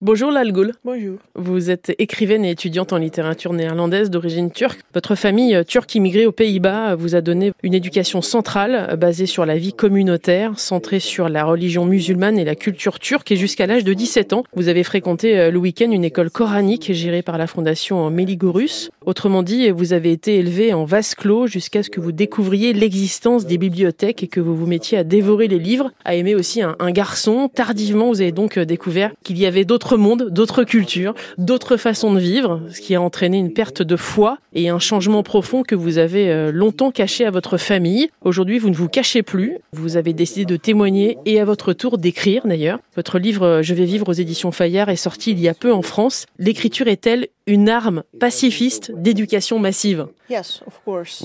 Bonjour Lalgoul. Bonjour. Vous êtes écrivaine et étudiante en littérature néerlandaise d'origine turque. Votre famille euh, turque immigrée aux Pays-Bas vous a donné une éducation centrale euh, basée sur la vie communautaire, centrée sur la religion musulmane et la culture turque. Et jusqu'à l'âge de 17 ans, vous avez fréquenté euh, le week-end une école coranique gérée par la fondation Meligorus. Autrement dit, vous avez été élevé en vase clos jusqu'à ce que vous découvriez l'existence des bibliothèques et que vous vous mettiez à dévorer les livres, à aimer aussi un, un garçon. Tardivement, vous avez donc découvert qu'il y avait d'autres d'autres mondes, d'autres cultures, d'autres façons de vivre, ce qui a entraîné une perte de foi et un changement profond que vous avez euh, longtemps caché à votre famille. Aujourd'hui, vous ne vous cachez plus. Vous avez décidé de témoigner et à votre tour d'écrire d'ailleurs. Votre livre euh, Je vais vivre aux éditions Fayard est sorti il y a peu en France. L'écriture est-elle une arme pacifiste d'éducation massive?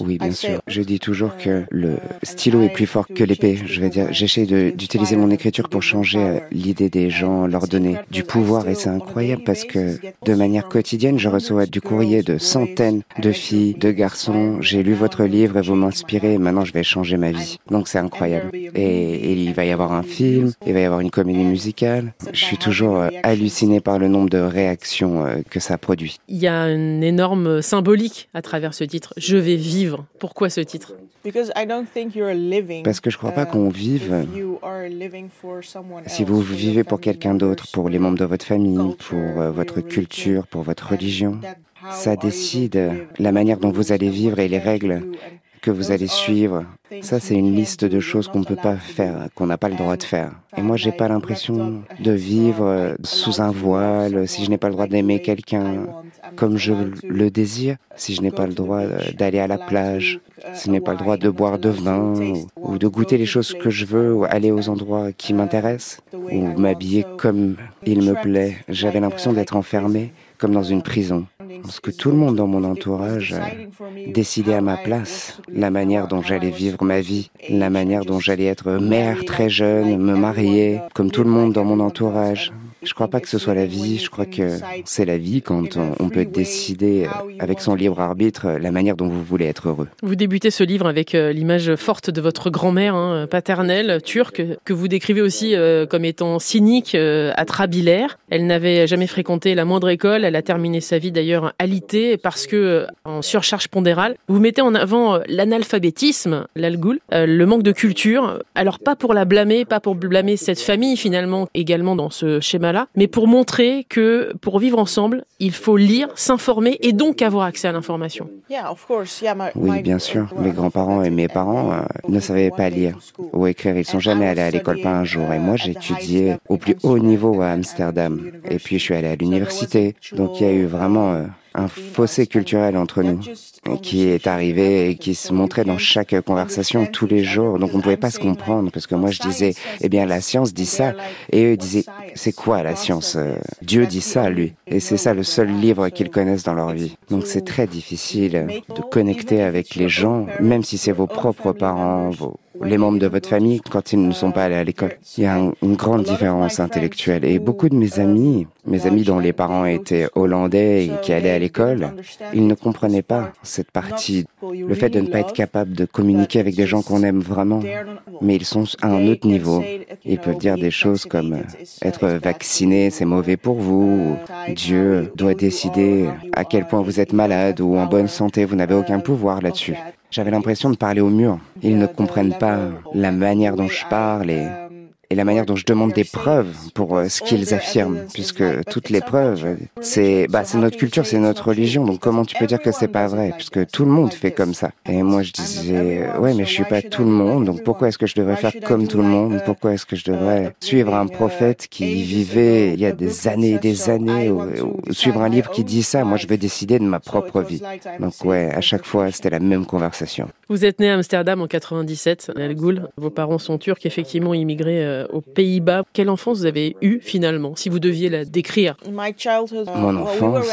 Oui, bien sûr. Je dis toujours que le stylo est plus fort que l'épée. Je vais dire, j'essaie d'utiliser mon écriture pour changer euh, l'idée des gens, leur donner du pouvoir. Et c'est incroyable parce que de manière quotidienne, je reçois du courrier de centaines de filles, de garçons. J'ai lu votre livre et vous m'inspirez. Maintenant, je vais changer ma vie. Donc, c'est incroyable. Et, il va y avoir un film, il va y avoir une comédie musicale. Je suis toujours euh, halluciné par le nombre de réactions euh, que ça produit. Il y a une énorme symbolique à travers ce titre. Je vais vivre. Pourquoi ce titre? Parce que je ne crois pas qu'on vive si vous vivez pour quelqu'un d'autre, pour les membres de votre famille, pour euh, votre culture, pour votre religion. Ça décide la manière dont vous allez vivre et les règles que vous allez suivre. Ça, c'est une liste de choses qu'on ne peut pas faire, qu'on n'a pas le droit de faire. Et moi, j'ai pas l'impression de vivre sous un voile, si je n'ai pas le droit d'aimer quelqu'un comme je le désire, si je n'ai pas le droit d'aller à la plage, si je n'ai pas le droit de boire de vin, ou, de goûter les choses que je veux, ou aller aux endroits qui m'intéressent, ou m'habiller comme il me plaît. J'avais l'impression d'être enfermé comme dans une prison. Parce que tout le monde dans mon entourage décidait à ma place la manière dont j'allais vivre ma vie, la manière dont j'allais être mère très jeune, me marier, comme tout le monde dans mon entourage. Je crois pas que ce soit la vie, je crois que c'est la vie quand on, peut décider avec son libre arbitre la manière dont vous voulez être heureux. Vous débutez ce livre avec euh, l'image forte de votre grand-mère hein, paternelle turque que vous décrivez aussi euh, comme étant cynique euh, à Trabilaire. Elle n'avait jamais fréquenté la moindre école, elle a terminé sa vie d'ailleurs alité parce que en surcharge pondérale. Vous mettez en avant l'analphabétisme, l'algoul, le manque de culture. Alors pas pour la blâmer, pas pour blâmer cette famille finalement également dans ce schéma mais pour montrer que pour vivre ensemble, il faut lire, s'informer et donc avoir accès à l'information. Oui, bien sûr. Mes grands-parents et mes parents euh, ne savaient pas lire ou écrire. Ils sont jamais allés à l'école pas un jour. Et moi, j'ai étudié au plus haut niveau à Amsterdam. Et puis, je suis allé à l'université. Donc, il y a eu vraiment euh, un fossé culturel entre nous qui est arrivé et qui se montrait dans chaque conversation tous les jours. Donc on ne pouvait pas se comprendre parce que moi je disais, eh bien la science dit ça et eux disaient, c'est quoi la science? Dieu dit ça lui et c'est ça le seul livre qu'ils connaissent dans leur vie. Donc c'est très difficile de connecter avec les gens, même si c'est vos propres parents, vos, les membres de votre famille quand ils ne sont pas allés à l'école. Il y a une grande différence intellectuelle. Et beaucoup de mes amis, mes amis dont les parents étaient hollandais et qui allaient à l'école, ils ne comprenaient pas cette partie, le fait de ne pas être capable de communiquer avec des gens qu'on aime vraiment. Mais ils sont à un autre niveau. Ils peuvent dire des choses comme être vacciné, c'est mauvais pour vous, ou Dieu doit décider à quel point vous êtes malade ou en bonne santé, vous n'avez aucun pouvoir là-dessus. J'avais l'impression de parler au mur. Ils ne comprennent pas la manière dont je parle et et la manière dont je demande des preuves pour euh, ce qu'ils affirment, puisque toutes les preuves, c'est bah, notre culture, c'est notre religion, donc comment tu peux dire que c'est pas vrai, puisque tout le monde fait comme ça? Et moi je disais, ouais, mais je suis pas tout le monde, donc pourquoi est-ce que je devrais faire comme tout le monde? Pourquoi est-ce que je devrais suivre un prophète qui vivait il y a des années et des années, ou, suivre un livre qui dit ça? Moi je veux décider de ma propre vie. Donc ouais, à chaque fois c'était la même conversation. Vous êtes né à Amsterdam en 97, El Goul. Vos parents sont turcs, effectivement immigrés euh, aux Pays-Bas. Quelle enfance vous avez eue finalement, si vous deviez la décrire? Mon enfance,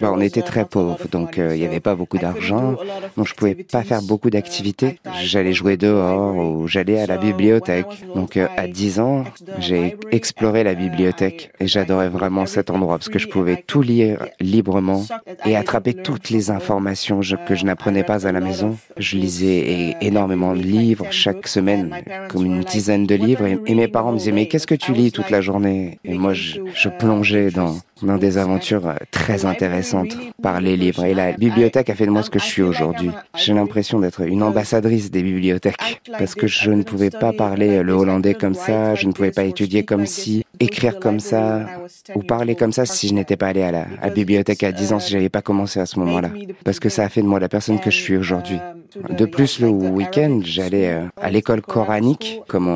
bah, on était très pauvres, donc euh, il n'y avait pas beaucoup d'argent, donc je pouvais pas faire beaucoup d'activités. J'allais jouer dehors ou j'allais à la bibliothèque. Donc euh, à 10 ans, j'ai exploré la bibliothèque et j'adorais vraiment cet endroit parce que je pouvais tout lire librement et attraper toutes les informations que je n'apprenais pas à la maison. Je lisais énormément de livres chaque semaine, comme une dizaine de livres, et, mes parents me disaient, mais qu'est-ce que tu lis toute la journée? Et moi, je, plongeais dans, des aventures euh, très intéressantes par les livres. Et la bibliothèque a fait de moi ce que je suis aujourd'hui. J'ai l'impression d'être une ambassadrice des bibliothèques parce que je ne pouvais pas parler le hollandais comme ça, je ne pouvais pas étudier comme si, écrire comme ça ou parler comme ça si je n'étais pas allé à la, à la bibliothèque à 10 ans, si j'avais pas commencé à ce moment-là. Parce que ça a fait de moi la personne que je suis aujourd'hui. De plus, le week-end, j'allais euh, à l'école coranique, comme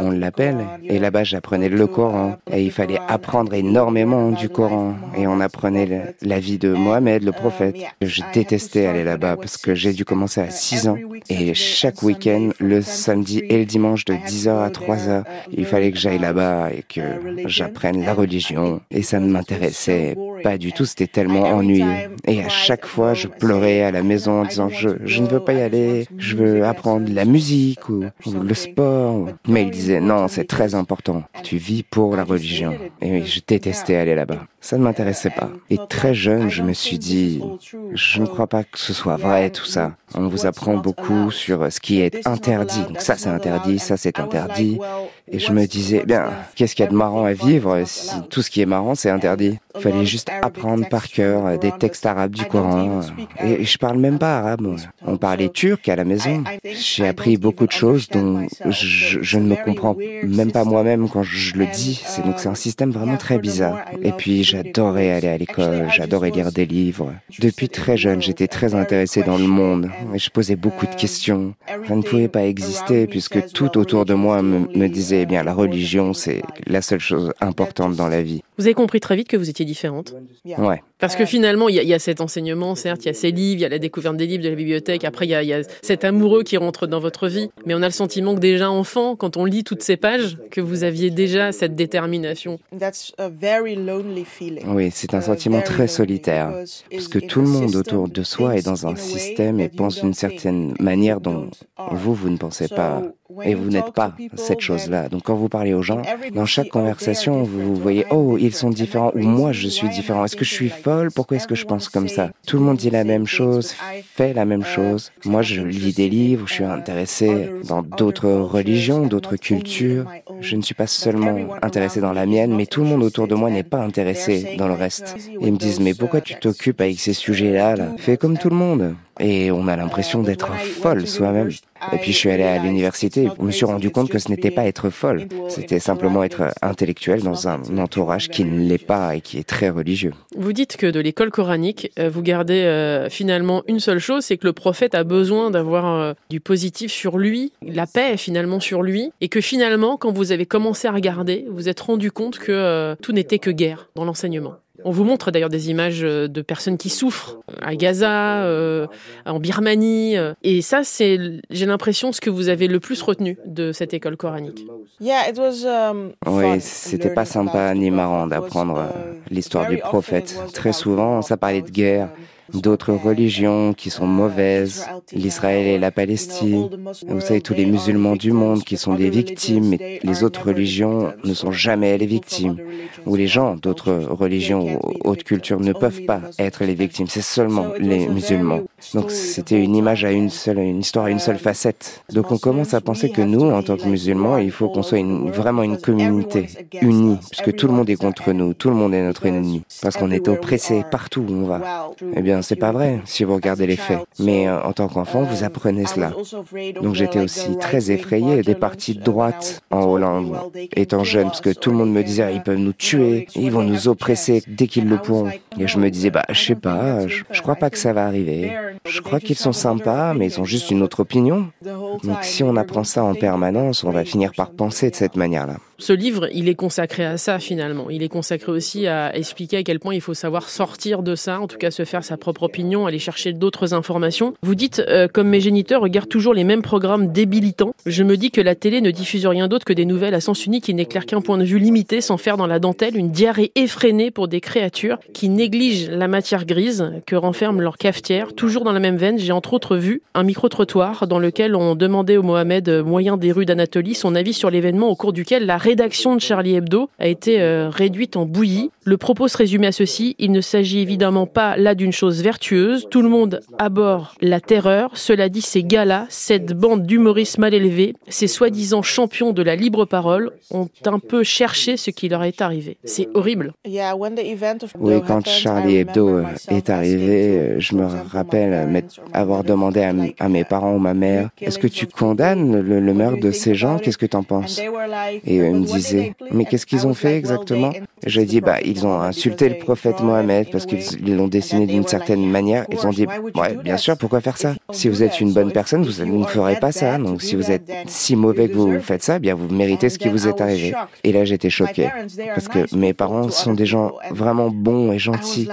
on, l'appelle, et là-bas j'apprenais le Coran. Et il fallait apprendre énormément du Coran et on apprenait la vie de Mohamed, le prophète. Je détestais aller là-bas parce que j'ai dû commencer à 6 ans et chaque week-end, le samedi et le dimanche de 10h à 3h, il fallait que j'aille là-bas et que j'apprenne la religion et ça ne m'intéressait pas du tout, c'était tellement ennuyeux. Et à chaque fois, je pleurais à la maison en disant je, je ne veux pas y aller, je veux apprendre la musique ou, le sport. Mais il disait non, c'est très important, tu vis pour la religion. Et je détestais aller là-bas. Ça ne m'intéressait pas. Et très jeune, je me suis dit, je ne crois pas que ce soit vrai tout ça. On vous apprend beaucoup sur ce qui est interdit. Donc ça c'est interdit, ça c'est interdit. Et je me disais, bien, qu'est-ce qu'il y a de marrant à vivre si tout ce qui est marrant c'est interdit? Il fallait juste apprendre par cœur des textes arabes du Coran. Et je parle même pas arabe. On parlait turc à la maison. J'ai appris beaucoup de choses dont je, je, ne me comprends même pas moi-même quand je le dis. Donc c'est un système vraiment très bizarre. Et puis j'adorais aller à l'école, j'adorais lire des livres. Depuis très jeune, j'étais très intéressé dans le monde et je posais beaucoup de questions. Ça ne pouvait pas exister puisque tout autour de moi me, me disait, eh bien, la religion, c'est la seule chose importante dans la vie. Vous avez compris très vite que vous étiez différente. Ouais. Parce que finalement, il y, a, y, a cet enseignement, certes, il y a ces livres, il y a la découverte des livres de la bibliothèque, après il y, a, cet amoureux qui rentre dans votre vie, mais on a le sentiment que déjà enfant, quand on lit toutes ces pages, que vous aviez déjà cette détermination. Oui, c'est un sentiment très solitaire, parce que tout le monde autour de soi est dans un système et pense d'une certaine manière dont vous, vous ne pensez pas et vous n'êtes pas cette chose-là. Donc quand vous parlez aux gens, dans chaque conversation, vous voyez, oh, ils sont différents ou moi je suis différent. Est-ce que je suis folle? Pourquoi est-ce que je pense comme ça? Tout le monde dit la même chose, fait la même chose. Moi, je lis des livres, je suis intéressé dans d'autres religions, d'autres cultures. Je ne suis pas seulement intéressé dans la mienne, mais tout le monde autour de moi n'est pas intéressé dans le reste. ils me disent, mais pourquoi tu t'occupes avec ces sujets-là là? Fais comme tout le monde. Et on a l'impression d'être folle soi-même. Et puis je suis allé à l'université je me suis rendu compte que ce n'était pas être folle, c'était simplement être intellectuel dans un entourage qui ne l'est pas et qui est très religieux. Vous dites que de l'école coranique, euh, vous gardez euh, finalement une seule chose, c'est que le prophète a besoin d'avoir euh, du positif sur lui, la paix finalement sur lui, et que finalement, quand vous avez commencé à regarder, vous êtes rendu compte que tout n'était que guerre dans l'enseignement. On vous montre d'ailleurs des images euh, de personnes qui souffrent à Gaza, euh, en Birmanie. Euh, et ça, c'est, j'ai l'impression, ce que vous avez le plus retenu de cette école coranique. Um, oui, c'était pas sympa ni marrant d'apprendre l'histoire du prophète. Très souvent, ça parlait de guerre d'autres religions qui sont mauvaises, l'Israël et la Palestine. Vous savez, tous les musulmans du monde qui sont des victimes, mais les autres religions ne sont jamais les victimes. Ou les gens d'autres religions ou autres cultures ne peuvent pas être les victimes, c'est seulement les musulmans. Donc c'était une image à une seule, une histoire à une seule facette. Donc on commence à penser que nous, en tant que musulmans, il faut qu'on soit vraiment une communauté unie, puisque tout le monde est contre nous, tout le monde est notre ennemi, parce qu'on est oppressé partout où on va. Eh bien, c'est pas vrai si vous regardez les faits. Mais euh, en tant qu'enfant, vous apprenez cela. Donc j'étais aussi très effrayé des partis de droite en Hollande, étant jeune, parce que tout le monde me disait, ils peuvent nous tuer, ils vont nous oppresser dès qu'ils le pourront. Et je me disais, bah, je sais pas, je, je crois pas que ça va arriver. Je crois qu'ils sont sympas, mais ils ont juste une autre opinion. Donc si on apprend ça en permanence, on va finir par penser de cette manière-là. Ce livre, il est consacré à ça finalement. Il est consacré aussi à expliquer à quel point il faut savoir sortir de ça, en tout cas se faire sa propre opinion, aller chercher d'autres informations. Vous dites, euh, comme mes géniteurs regardent toujours les mêmes programmes débilitants, je me dis que la télé ne diffuse rien d'autre que des nouvelles à sens unique qui n'éclairent qu'un point de vue limité sans faire dans la dentelle une diarrhée effrénée pour des créatures qui négligent la matière grise que renferme leur cafetière, toujours dans la même veine, j'ai entre autres vu un micro-trottoir dans lequel on demandait au Mohamed, euh, moyen des rues d'Anatolie, son avis sur l'événement au cours duquel la rédaction de Charlie Hebdo a été euh, réduite en bouillie. Le propos se résumait à ceci, il ne s'agit évidemment pas là d'une chose vertueuse, tout le monde aborde la terreur, cela dit ces gars-là, cette bande d'humoristes mal élevés, ces soi-disant champions de la libre parole, ont un peu cherché ce qui leur est arrivé. C'est horrible. Oui, quand Charlie Hebdo est arrivé, je me rappelle avoir demandé à, mes parents ou ma mère, est-ce que tu condamnes le, meurtre de ces gens? Qu'est-ce que tu en penses? Et me disaient, mais qu'est-ce qu'ils ont fait exactement? J'ai dit, bah, ils ont insulté le prophète Mohamed parce qu'ils l'ont dessiné d'une certaine manière. Ils ont dit, ouais, bien sûr, pourquoi faire ça? Si vous êtes une bonne personne, vous, ne ferez pas ça. Donc si vous êtes si mauvais que vous faites ça, bien vous méritez ce qui vous est arrivé. Et là, j'étais choqué parce que mes parents sont des gens vraiment bons et gentils.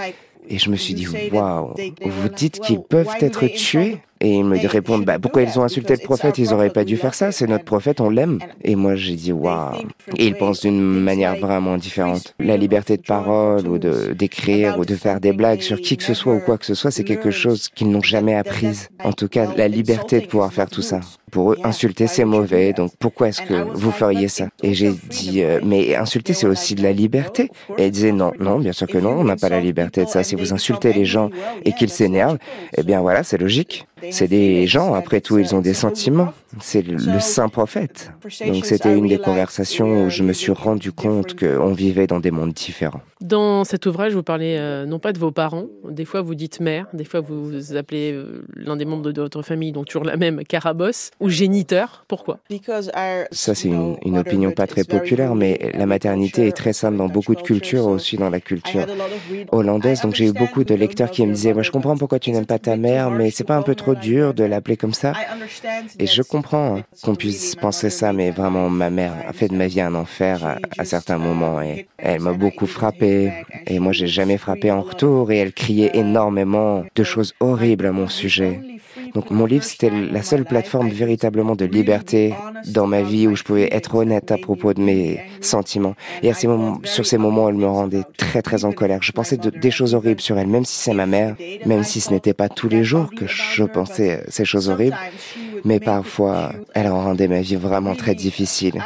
Et je me suis dit, waouh, vous dites qu'ils peuvent être tués? Et ils me répondent, bah, pourquoi ils ont insulté le prophète? Ils n'auraient pas dû faire ça, c'est notre prophète, on l'aime. Et moi, j'ai dit, waouh. Et ils pensent d'une manière vraiment différente. La liberté de parole ou de d'écrire ou de faire des blagues sur qui que ce soit ou quoi que ce soit, c'est quelque chose qu'ils n'ont jamais apprise. En tout cas, la liberté de pouvoir faire tout ça. Pour eux, insulter, c'est mauvais, donc pourquoi est-ce que vous feriez ça? Et j'ai dit, euh, mais insulter, c'est aussi de la liberté. Et ils disaient, non, non, bien sûr que non, on n'a pas la liberté de ça. Si vous insultez les gens et qu'ils s'énervent, eh bien voilà, c'est logique. C'est des gens, après tout, ils ont des sentiments. C'est le, saint prophète. Donc c'était une des conversations où je me suis rendu compte qu'on vivait dans des mondes différents. Dans cet ouvrage, vous parlez euh, non pas de vos parents, des fois vous dites mère, des fois vous appelez euh, l'un des membres de, votre famille, donc toujours la même, carabosse, ou géniteur. Pourquoi? Ça c'est une, une, opinion pas très populaire, mais la maternité est très simple dans beaucoup de cultures, aussi dans la culture hollandaise. Donc j'ai eu beaucoup de lecteurs qui me disaient, moi je comprends pourquoi tu n'aimes pas ta mère, mais c'est pas un peu trop dur de l'appeler comme ça. Et je comprends qu'on puisse penser ça, mais vraiment, ma mère a fait de ma vie un enfer à, certains moments et elle m'a beaucoup frappé. Et moi, j'ai jamais frappé en retour et elle criait énormément de choses horribles à mon sujet. Donc mon livre, c'était la seule plateforme véritablement de liberté dans ma vie où je pouvais être honnête à propos de mes sentiments. Et à ces moments, sur ces moments, elle me rendait très très en colère. Je pensais des choses horribles sur elle, même si c'est ma mère, même si ce n'était pas tous les jours que je pensais ces choses horribles. Mais parfois, elle rendait ma vie vraiment très difficile.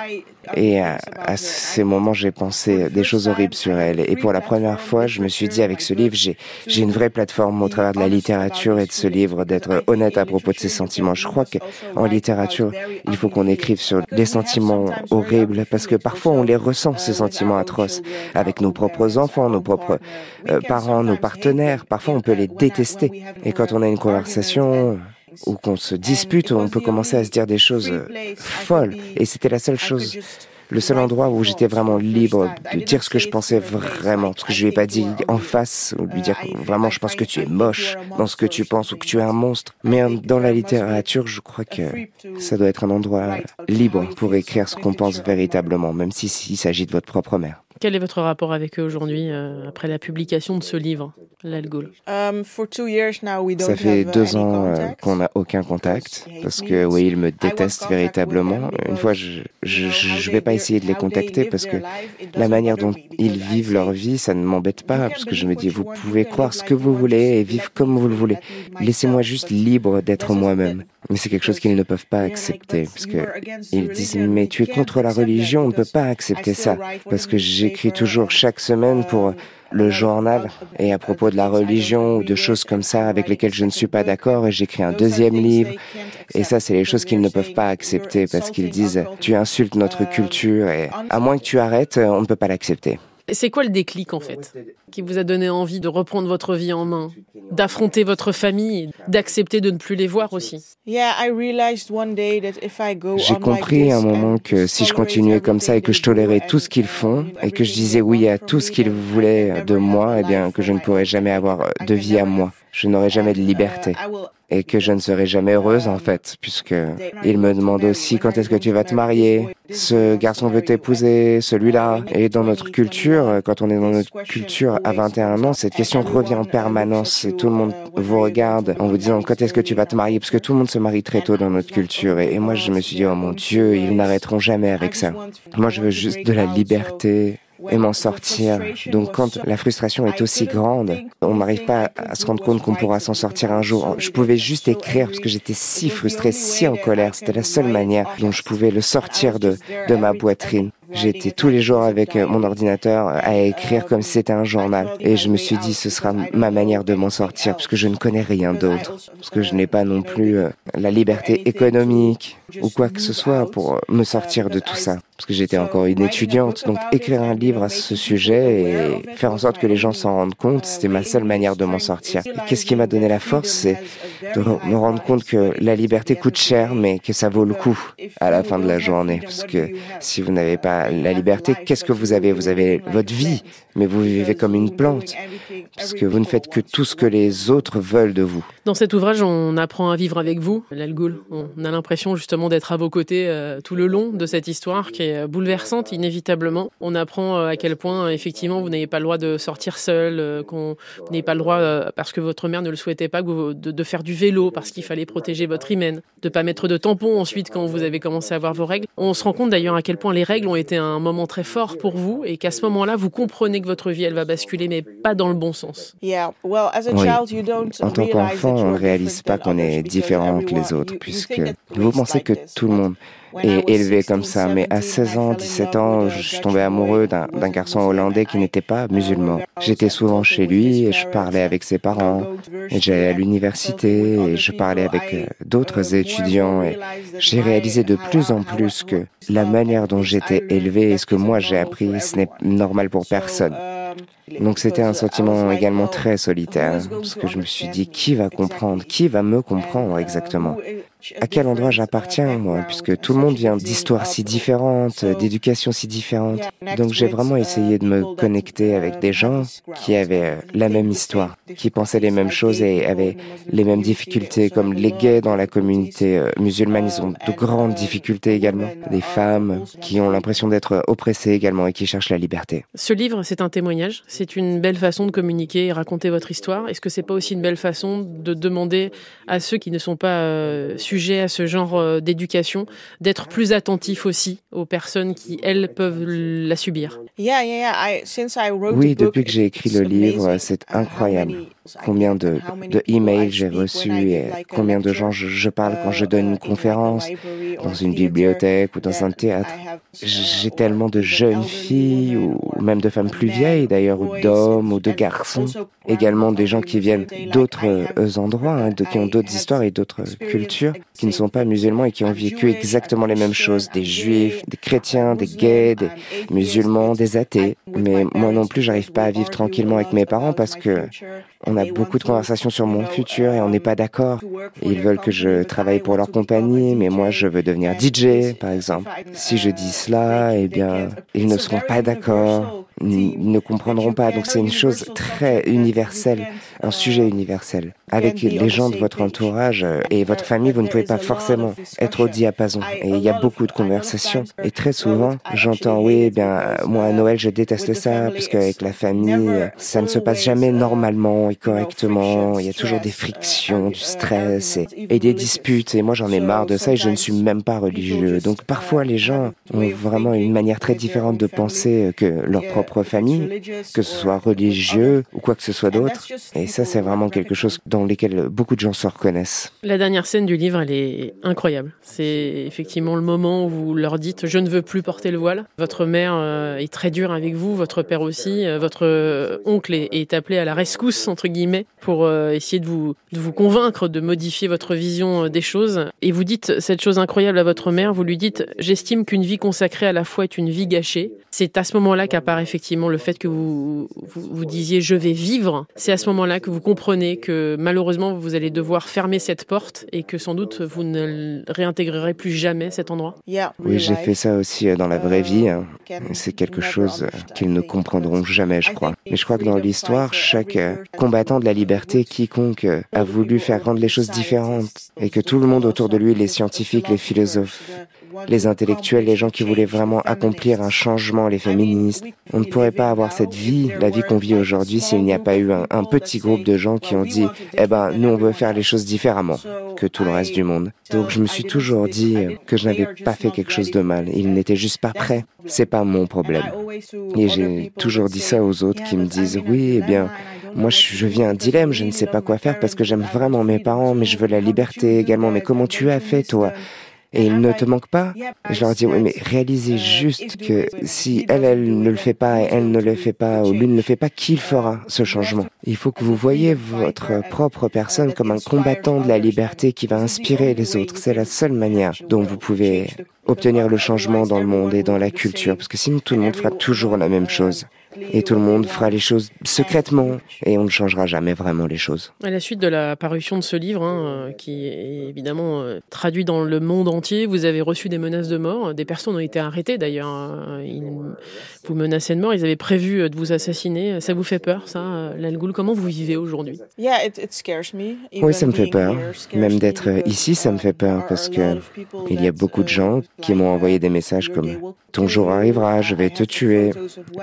Et à, ces moments, j'ai pensé des choses horribles sur elle. Et pour la première fois, je me suis dit, avec ce livre, j'ai, j'ai une vraie plateforme au travers de la littérature et de ce livre, d'être honnête à propos de ses sentiments. Je crois qu'en littérature, il faut qu'on écrive sur les sentiments horribles, parce que parfois on les ressent, ces sentiments atroces, avec nos propres enfants, nos propres euh, parents, nos partenaires. Parfois, on peut les détester. Et quand on a une conversation, ou qu'on se dispute, on peut commencer à se dire des choses euh, folles. Et c'était la seule chose, le seul endroit où j'étais vraiment libre de dire ce que je pensais vraiment, ce que je lui ai pas dit en face, ou lui dire vraiment je pense que tu es moche dans ce que tu penses ou que tu es un monstre. Mais dans la littérature, je crois que ça doit être un endroit libre pour écrire ce qu'on pense véritablement, même s'il s'agit de votre propre mère. Quel est votre rapport avec eux aujourd'hui, euh, après la publication de ce livre, L'Algoul um, Ça fait deux ans euh, qu'on n'a aucun contact, parce que oui, ils me détestent véritablement. Une fois, je ne vais pas essayer de les contacter, parce que la manière dont ils vivent leur vie, ça ne m'embête pas, parce que je me dis, vous pouvez croire ce que vous voulez et vivre comme vous le voulez. Laissez-moi juste libre d'être moi-même. Mais c'est quelque chose qu'ils ne peuvent pas accepter, parce que ils disent, mais tu es contre la religion, on ne peut pas accepter ça, parce que j'écris toujours chaque semaine pour le journal et à propos de la religion ou de choses comme ça avec lesquelles je ne suis pas d'accord et j'écris un deuxième livre et ça c'est les choses qu'ils ne peuvent pas accepter parce qu'ils disent tu insultes notre culture et à moins que tu arrêtes on ne peut pas l'accepter. C'est quoi le déclic en fait qui vous a donné envie de reprendre votre vie en main, d'affronter votre famille, d'accepter de ne plus les voir aussi? J'ai compris à un moment que si je continuais comme ça et que je tolérais tout ce qu'ils font et que je disais oui à tout ce qu'ils voulaient de moi, eh bien que je ne pourrais jamais avoir de vie à moi. Je n'aurai jamais de liberté et que je ne serai jamais heureuse en fait, puisque il me demande aussi quand est-ce que tu vas te marier. Ce garçon veut t'épouser, celui-là. Et dans notre culture, quand on est dans notre culture à 21 ans, cette question revient en permanence et tout le monde vous regarde en vous disant quand est-ce que tu vas te marier, parce que tout le monde se marie très tôt dans notre culture. Et, moi, je me suis dit oh mon Dieu, ils n'arrêteront jamais avec ça. Moi, je veux juste de la liberté et m'en sortir. Donc quand la frustration est aussi grande, on n'arrive pas à se rendre compte qu'on pourra s'en sortir un jour. Je pouvais juste écrire parce que j'étais si frustré, si en colère. C'était la seule manière dont je pouvais le sortir de, de ma poitrine. J'étais tous les jours avec euh, mon ordinateur à écrire comme si c'était un journal. Et je me suis dit, ce sera ma manière de m'en sortir, parce que je ne connais rien d'autre, parce que je n'ai pas non plus euh, la liberté économique ou quoi que ce soit pour euh, me sortir de tout ça parce que j'étais encore une étudiante. Donc écrire un livre à ce sujet et faire en sorte que les gens s'en rendent compte, c'était ma seule manière de m'en sortir. Qu'est-ce qui m'a donné la force, c'est de me rendre compte que la liberté coûte cher, mais que ça vaut le coup à la fin de la journée. Parce que si vous n'avez pas la liberté, qu'est-ce que vous avez? Vous avez votre vie, mais vous vivez comme une plante, parce que vous ne faites que tout ce que les autres veulent de vous. Dans cet ouvrage, on apprend à vivre avec vous, Lalgoul. On a l'impression justement d'être à vos côtés euh, tout le long de cette histoire qui est bouleversante inévitablement. On apprend euh, à quel point effectivement vous n'avez pas le droit de sortir seul, euh, qu'on n'avez pas le droit parce que votre mère ne le souhaitait pas de, faire du vélo parce qu'il fallait protéger votre hymen, de pas mettre de tampons ensuite quand vous avez commencé à avoir vos règles. On se rend compte d'ailleurs à quel point les règles ont été un moment très fort pour vous et qu'à ce moment-là vous comprenez que votre vie elle va basculer mais pas dans le bon sens. Oui. En tant qu'enfant, on ne réalise pas qu'on est différent que les autres puisque vous pensez que tout le monde et élevé comme ça. Mais à 16 ans, 17 ans, je suis tombé amoureux d'un garçon hollandais qui n'était pas musulman. J'étais souvent chez lui et je parlais avec ses parents. J'allais à l'université et je parlais avec euh, d'autres étudiants. Et j'ai réalisé de plus en plus que la manière dont j'étais élevé et ce que moi j'ai appris, ce n'est normal pour personne. Donc c'était un sentiment également très solitaire, parce que je me suis dit, qui va comprendre Qui va me comprendre exactement? à quel endroit j'appartiens, moi, puisque tout le monde vient d'histoires si différentes, d'éducations si différentes. Donc j'ai vraiment essayé de me connecter avec des gens qui avaient euh, la même histoire, qui pensaient les mêmes choses et avaient les mêmes difficultés, comme les gays dans la communauté euh, musulmane, ils ont de grandes difficultés également. Des femmes qui ont l'impression d'être oppressées également et qui cherchent la liberté. Ce livre, c'est un témoignage, c'est une belle façon de communiquer et raconter votre histoire. Est-ce que c'est pas aussi une belle façon de demander à ceux qui ne sont pas euh, sujet à ce genre euh, d'éducation, d'être plus attentif aussi aux personnes qui, elles, peuvent la subir? Oui, depuis que j'ai écrit le livre, c'est incroyable combien de, de emails j'ai reçus et combien de gens je, parle quand je donne une conférence dans une bibliothèque ou dans un théâtre. J'ai tellement de jeunes filles ou même de femmes plus vieilles d'ailleurs, ou d'hommes ou de garçons. Également des gens qui viennent d'autres euh, endroits, hein, qui ont d'autres histoires et d'autres cultures, qui ne sont pas musulmans et qui ont vécu exactement les mêmes choses. Des juifs, des chrétiens, des gays, des musulmans, des athées. Mais moi non plus, j'arrive pas à vivre tranquillement avec mes parents parce que on a beaucoup de conversations sur mon futur et on n'est pas d'accord. Ils veulent que je travaille pour leur compagnie, mais moi je veux devenir DJ, par exemple. Si je dis cela, eh bien, ils ne seront pas d'accord ne comprendront pas. Donc c'est une chose très universelle, un sujet universel. Avec les gens de votre entourage euh, et votre famille, vous ne pouvez pas forcément être au diapason. Et il y a beaucoup de conversations. Et très souvent, j'entends, oui, eh bien, moi à Noël, je déteste ça, parce qu'avec la famille, ça ne se passe jamais normalement et correctement. Il y a toujours des frictions, du stress et, et des disputes. Et moi, j'en ai marre de ça et je ne suis même pas religieux. Donc parfois, les gens ont vraiment une manière très différente de penser que leur propre famille, que ce soit religieux ou quoi que ce soit d'autre. Et ça, c'est vraiment quelque chose dans lequel beaucoup de gens se reconnaissent. La dernière scène du livre, elle est incroyable. C'est effectivement le moment où vous leur dites je ne veux plus porter le voile. Votre mère euh, est très dure avec vous, votre père aussi, euh, votre euh, oncle est appelé à la rescousse entre guillemets pour essayer de vous de vous convaincre de modifier votre vision des choses. Et vous dites cette chose incroyable à votre mère. Vous lui dites j'estime qu'une vie consacrée à la foi est une vie gâchée. C'est à ce moment-là qu'apparaît effectivement le fait que vous, vous, disiez je vais vivre, c'est à ce moment-là que vous comprenez que malheureusement vous allez devoir fermer cette porte et que sans doute vous ne réintégrerez plus jamais cet endroit? Oui, j'ai fait ça aussi euh, dans la vraie vie. Hein. C'est quelque chose qu'ils ne comprendront jamais, je crois. Mais je crois que dans l'histoire, chaque euh, combattant de la liberté, quiconque euh, a voulu faire rendre les choses différentes et que tout le monde autour de lui, les scientifiques, les philosophes, les intellectuels, les gens qui voulaient vraiment accomplir un changement, les féministes. On ne pourrait pas avoir cette vie, la vie qu'on vit aujourd'hui, s'il n'y a pas eu un, petit groupe de gens qui ont dit, eh ben, nous, on veut faire les choses différemment que tout le reste du monde. Donc, je me suis toujours dit que je n'avais pas fait quelque chose de mal. Il n'était juste pas prêt. C'est pas mon problème. Et j'ai toujours dit ça aux autres qui me disent, oui, eh bien, moi, je vis un dilemme, je ne sais pas quoi faire parce que j'aime vraiment mes parents, mais je veux la liberté également. Mais comment tu as fait, toi? Et il ne te manque pas Je leur dis, oui, mais réalisez juste que si elle, elle ne le fait pas, elle ne le fait pas, ou l'une ne le fait pas, qui fera ce changement. Il faut que vous voyez votre propre personne comme un combattant de la liberté qui va inspirer les autres. C'est la seule manière dont vous pouvez obtenir le changement dans le monde et dans la culture, parce que sinon tout le monde fera toujours la même chose et tout le monde fera les choses secrètement et on ne changera jamais vraiment les choses. À la suite de la parution de ce livre, hein, euh, qui est évidemment euh, traduit dans le monde entier, vous avez reçu des menaces de mort. Des personnes ont été arrêtées d'ailleurs. Hein. Ils vous menaçaient de mort, ils avaient prévu euh, de vous assassiner. Ça vous fait peur, ça, Lalgoul Comment vous vivez aujourd'hui? Oui, ça me fait peur. Même d'être ici, ça me fait peur parce que il y a beaucoup de gens qui m'ont envoyé des messages comme Ton jour arrivera, je vais te tuer.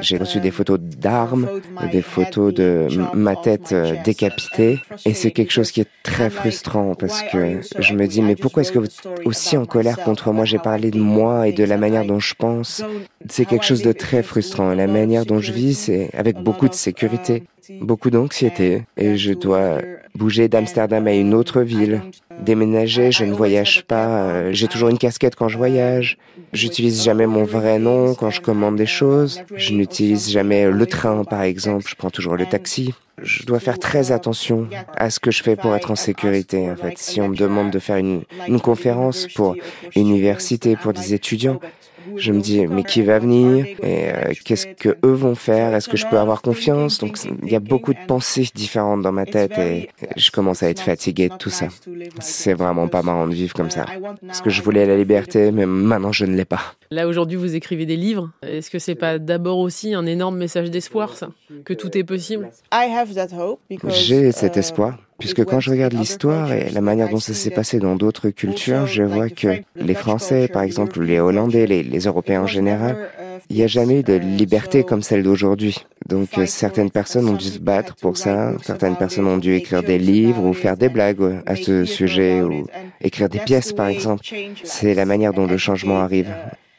J'ai reçu des photos d'armes, des photos de ma tête euh, décapitée. Et c'est quelque chose qui est très frustrant parce que je me dis, mais pourquoi est-ce que vous êtes aussi en colère contre moi? J'ai parlé de moi et de la manière dont je pense. C'est quelque chose de très frustrant. La manière dont je vis, c'est avec beaucoup de sécurité, beaucoup d'anxiété. Et je dois bouger d'Amsterdam à une autre ville, déménager, je ne voyage pas, euh, j'ai toujours une casquette quand je voyage, j'utilise jamais mon vrai nom quand je commande des choses, je n'utilise jamais le train par exemple, je prends toujours le taxi. Je dois faire très attention à ce que je fais pour être en sécurité. En fait, si on me demande de faire une, une conférence pour une université, pour des étudiants, je me dis, mais qui va venir Et euh, qu'est-ce que eux vont faire? Est-ce que je peux avoir confiance? Donc, il y a beaucoup de pensées différentes dans ma tête et je commence à être fatigué de tout ça. C'est vraiment pas marrant de vivre comme ça. Parce que je voulais la liberté, mais maintenant je ne l'ai pas. Là, aujourd'hui, vous écrivez des livres. Est-ce que c'est pas d'abord aussi un énorme message d'espoir, ça Que tout est possible? J'ai cet espoir Puisque quand je regarde l'histoire et la manière dont ça s'est passé dans d'autres cultures, je vois que les Français, par exemple, les Hollandais, les, les Européens en général, il n'y a jamais eu de liberté comme celle d'aujourd'hui. Donc certaines personnes ont dû se battre pour ça, certaines personnes ont dû écrire des livres ou faire des blagues à ce sujet ou écrire des pièces par exemple. C'est la manière dont le changement arrive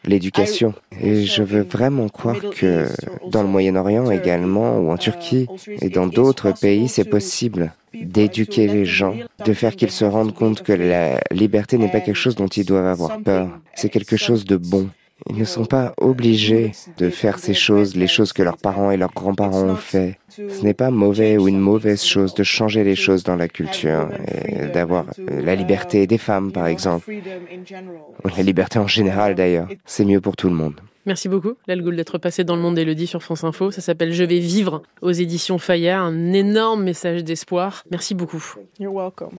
l'éducation. Et je veux vraiment croire que dans le Moyen-Orient également, ou en Turquie, et dans d'autres pays, c'est possible d'éduquer les gens, de faire qu'ils se rendent compte que la liberté n'est pas quelque chose dont ils doivent avoir peur, c'est quelque chose de bon. Ils ne sont pas obligés de faire ces choses, les choses que leurs parents et leurs grands-parents ont fait. Ce n'est pas mauvais ou une mauvaise chose de changer les choses dans la culture et d'avoir la liberté des femmes, par exemple. La liberté en général, d'ailleurs. C'est mieux pour tout le monde. Merci beaucoup, Lalgoul, d'être passé dans le monde Elodie sur France Info. Ça s'appelle Je vais vivre aux éditions Fayard. Un énorme message d'espoir. Merci beaucoup. You're welcome.